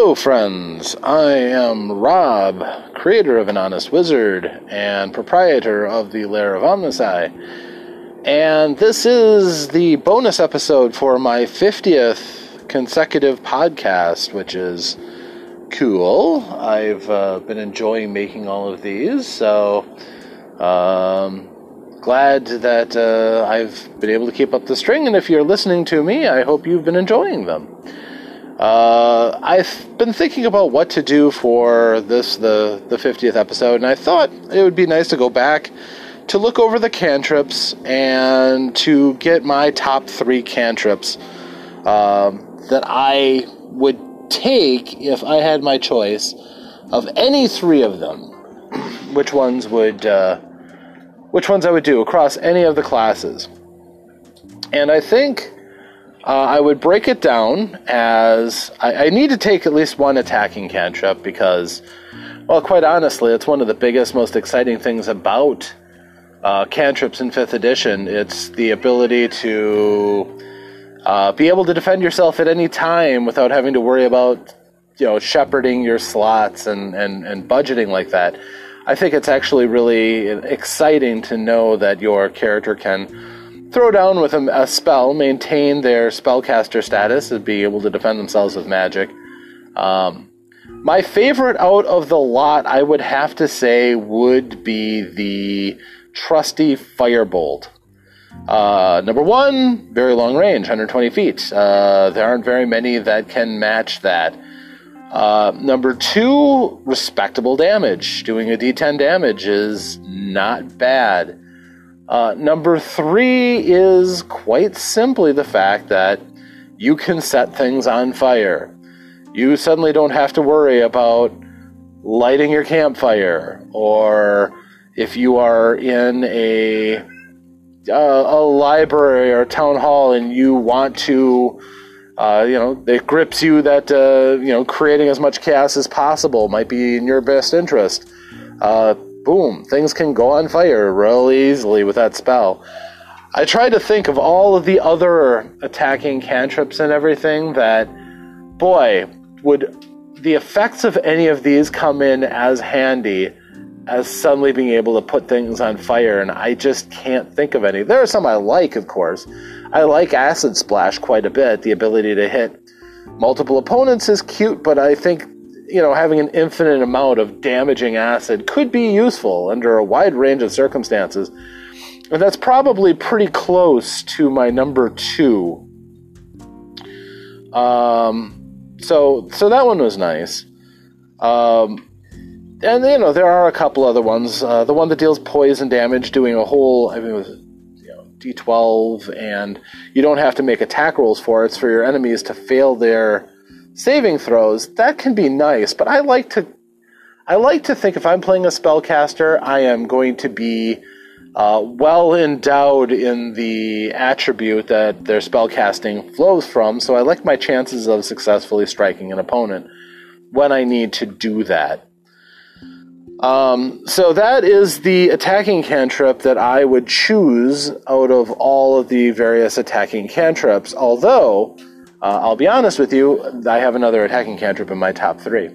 Hello, friends. I am Rob, creator of An Honest Wizard and proprietor of the Lair of Omnusi. And this is the bonus episode for my 50th consecutive podcast, which is cool. I've uh, been enjoying making all of these, so um, glad that uh, I've been able to keep up the string. And if you're listening to me, I hope you've been enjoying them. Uh, I've been thinking about what to do for this the the 50th episode, and I thought it would be nice to go back to look over the cantrips and to get my top three cantrips um, that I would take if I had my choice of any three of them. which ones would uh, which ones I would do across any of the classes, and I think uh, I would break it down as I, I, need to take at least one attacking cantrip because, well, quite honestly, it's one of the biggest, most exciting things about uh, cantrips in 5th edition. It's the ability to uh, be able to defend yourself at any time without having to worry about, you know, shepherding your slots and, and, and budgeting like that. I think it's actually really exciting to know that your character can throw down with a, spell, maintain their spellcaster status, and be able to defend themselves with magic. Um, my favorite out of the lot, I would have to say, would be the trusty Firebolt. Uh, number one, very long range, 120 feet. Uh, there aren't very many that can match that. Uh, number two, respectable damage. Doing a d10 damage is not bad. Uh, number three is quite simply the fact that you can set things on fire. You suddenly don't have to worry about lighting your campfire, or if you are in a uh, a library or a town hall and you want to, uh, you know, it grips you that uh, you know creating as much chaos as possible might be in your best interest. Boom, things can go on fire real easily with that spell. I tried to think of all of the other attacking cantrips and everything that, boy, would the effects of any of these come in as handy as suddenly being able to put things on fire, and I just can't think of any. There are some I like, of course. I like Acid Splash quite a bit. The ability to hit multiple opponents is cute, but I think you know, having an infinite amount of damaging acid could be useful under a wide range of circumstances. And that's probably pretty close to my number two. Um, so, so that one was nice. Um, and you know, there are a couple other ones. Uh, the one that deals poison damage, doing a whole, I mean, was you know, D12, and you don't have to make attack rolls for it. It's for your enemies to fail their saving throws, that can be nice, but I like to I like to think if I'm playing a spellcaster, I am going to be uh, well endowed in the attribute that their spellcasting flows from, so I like my chances of successfully striking an opponent when I need to do that. Um, so that is the attacking cantrip that I would choose out of all of the various attacking cantrips, although uh, I'll be honest with you, I have another attacking cantrip in my top three.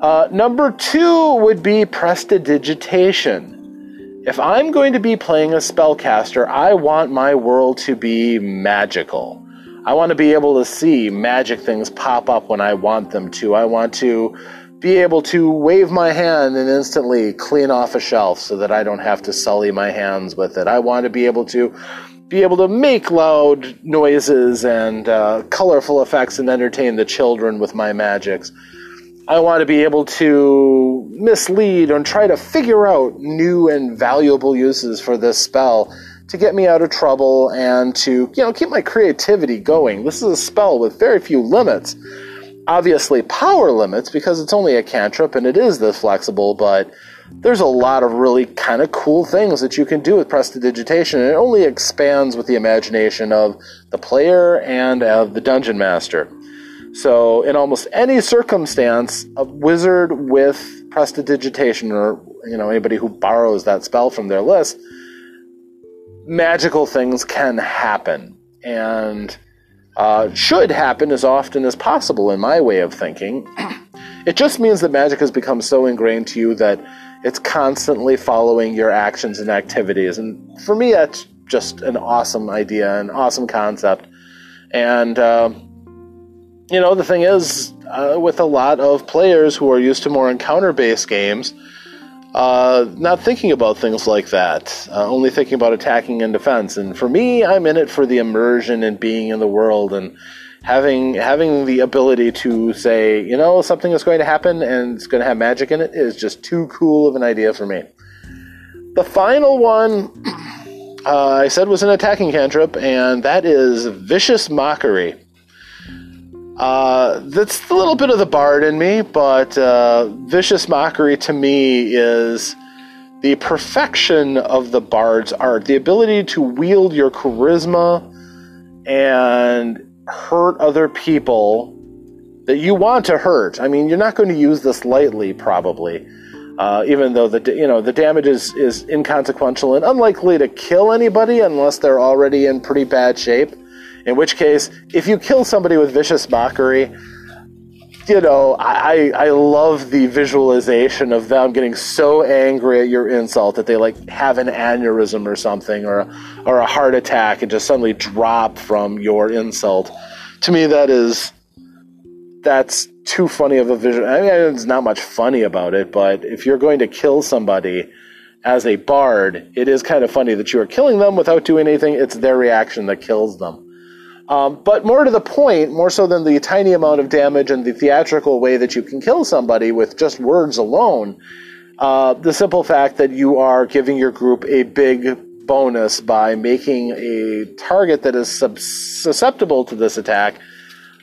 Uh, number two would be Prestidigitation. If I'm going to be playing a spellcaster, I want my world to be magical. I want to be able to see magic things pop up when I want them to. I want to be able to wave my hand and instantly clean off a shelf so that I don't have to sully my hands with it. I want to be able to be able to make loud noises and uh, colorful effects and entertain the children with my magics. I want to be able to mislead and try to figure out new and valuable uses for this spell to get me out of trouble and to, you know, keep my creativity going. This is a spell with very few limits. Obviously, power limits because it's only a cantrip and it is this flexible, but there's a lot of really kind of cool things that you can do with prestidigitation, and it only expands with the imagination of the player and of the dungeon master. So, in almost any circumstance, a wizard with prestidigitation, or you know anybody who borrows that spell from their list, magical things can happen, and uh, should happen as often as possible, in my way of thinking. it just means that magic has become so ingrained to you that it's constantly following your actions and activities. And for me, that's just an awesome idea, an awesome concept. And, uh, you know, the thing is, uh, with a lot of players who are used to more encounter based games, uh, not thinking about things like that, uh, only thinking about attacking and defense. And for me, I'm in it for the immersion and being in the world and having having the ability to say, you know, something is going to happen and it's going to have magic in it is just too cool of an idea for me. The final one uh, I said was an attacking cantrip, and that is vicious mockery. Uh, that's a little bit of the bard in me, but uh, vicious mockery to me is the perfection of the bard's art, the ability to wield your charisma and hurt other people that you want to hurt. I mean, you're not going to use this lightly, probably. Uh, even though the you know the damage is, is inconsequential and unlikely to kill anybody unless they're already in pretty bad shape. In which case, if you kill somebody with vicious mockery, you know, I, I love the visualization of them getting so angry at your insult that they like have an aneurysm or something or or a heart attack and just suddenly drop from your insult. To me, that is that's too funny of a visual. I mean, there's not much funny about it, but if you're going to kill somebody as a bard, it is kind of funny that you are killing them without doing anything. It's their reaction that kills them. Um, but more to the point, more so than the tiny amount of damage and the theatrical way that you can kill somebody with just words alone, uh, the simple fact that you are giving your group a big bonus by making a target that is sub- susceptible to this attack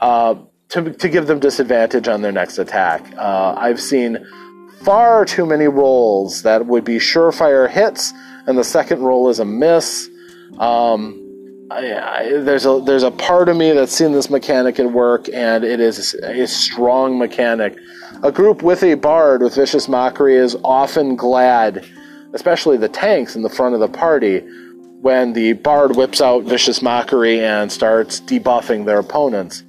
uh, to, to give them disadvantage on their next attack. Uh, I've seen far too many rolls that would be surefire hits, and the second roll is a miss. Um, I, there's a there's a part of me that's seen this mechanic at work, and it is a strong mechanic. A group with a bard with vicious mockery is often glad, especially the tanks in the front of the party, when the bard whips out vicious mockery and starts debuffing their opponents.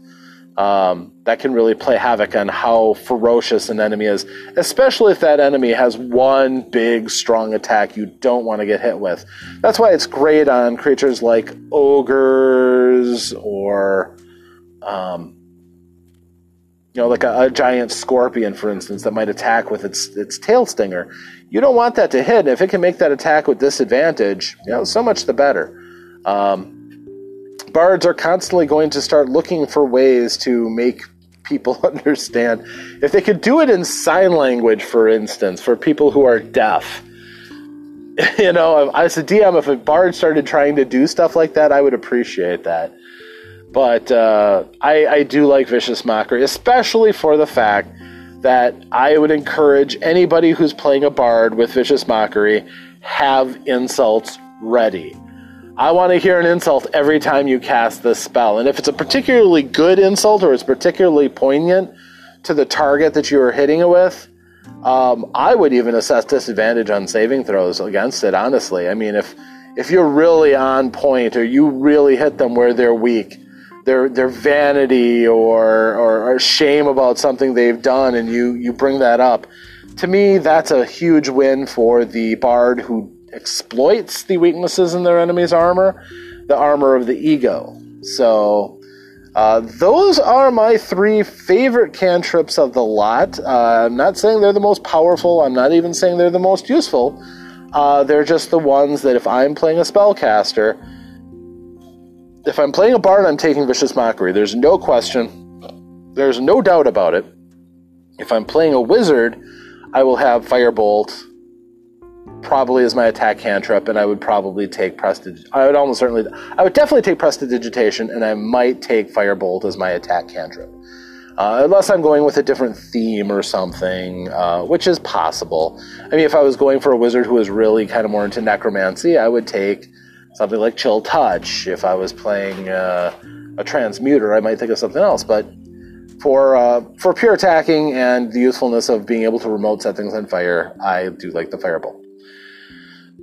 Um, that can really play havoc on how ferocious an enemy is, especially if that enemy has one big, strong attack you don't want to get hit with. That's why it's great on creatures like ogres or, um, you know, like a, a, giant scorpion, for instance, that might attack with its its tail stinger. You don't want that to hit. And if it can make that attack with disadvantage, you know, so much the better. Um, bards are constantly going to start looking for ways to make people understand. If they could do it in sign language, for instance, for people who are deaf, you know, as a DM, if a bard started trying to do stuff like that, I would appreciate that. But uh, I, I do like vicious mockery, especially for the fact that I would encourage anybody who's playing a bard with vicious mockery have insults ready I want to hear an insult every time you cast this spell. And if it's a particularly good insult or it's particularly poignant to the target that you are hitting it with, um, I would even assess disadvantage on saving throws against it. Honestly, I mean, if if you're really on point or you really hit them where they're weak, their their vanity or, or, or shame about something they've done, and you you bring that up, to me that's a huge win for the bard who exploits the weaknesses in their enemy's armor, the armor of the ego. So, uh, those are my three favorite cantrips of the lot. Uh, I'm not saying they're the most powerful, I'm not even saying they're the most useful. Uh, they're just the ones that if I'm playing a spellcaster, if I'm playing a bard, I'm taking Vicious Mockery. There's no question. There's no doubt about it. If I'm playing a wizard, I will have Firebolt probably as my attack cantrip, and I would probably take Prestig. I would almost certainly, I would definitely take Prestidigitation, and I might take Firebolt as my attack cantrip. Uh, unless I'm going with a different theme or something, uh, which is possible. I mean, if I was going for a wizard who was really kind of more into necromancy, I would take something like Chill Touch. If I was playing uh, a transmuter, I might think of something else. But for uh, for pure attacking and the usefulness of being able to remote set things on fire, I do like the Firebolt.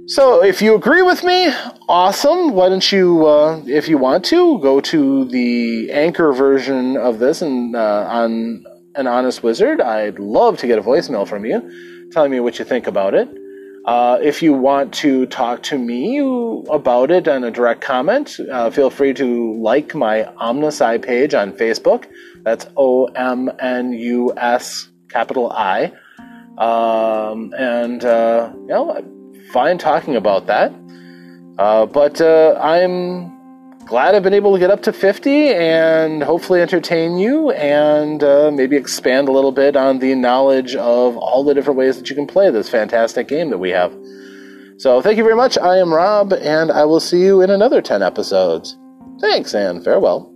So, if you agree with me, awesome. Why don't you, uh, if you want to, go to the anchor version of this and uh, on an honest wizard. I'd love to get a voicemail from you, telling me what you think about it. Uh, if you want to talk to me about it on a direct comment, uh, feel free to like my Omnus page on Facebook. That's O M N U S capital I. Um, and, uh, you know, fine talking about that. Uh, but uh, I'm glad I've been able to get up to 50 and hopefully entertain you and uh, maybe expand a little bit on the knowledge of all the different ways that you can play this fantastic game that we have. So, thank you very much. I am Rob, and I will see you in another 10 episodes. Thanks, and farewell.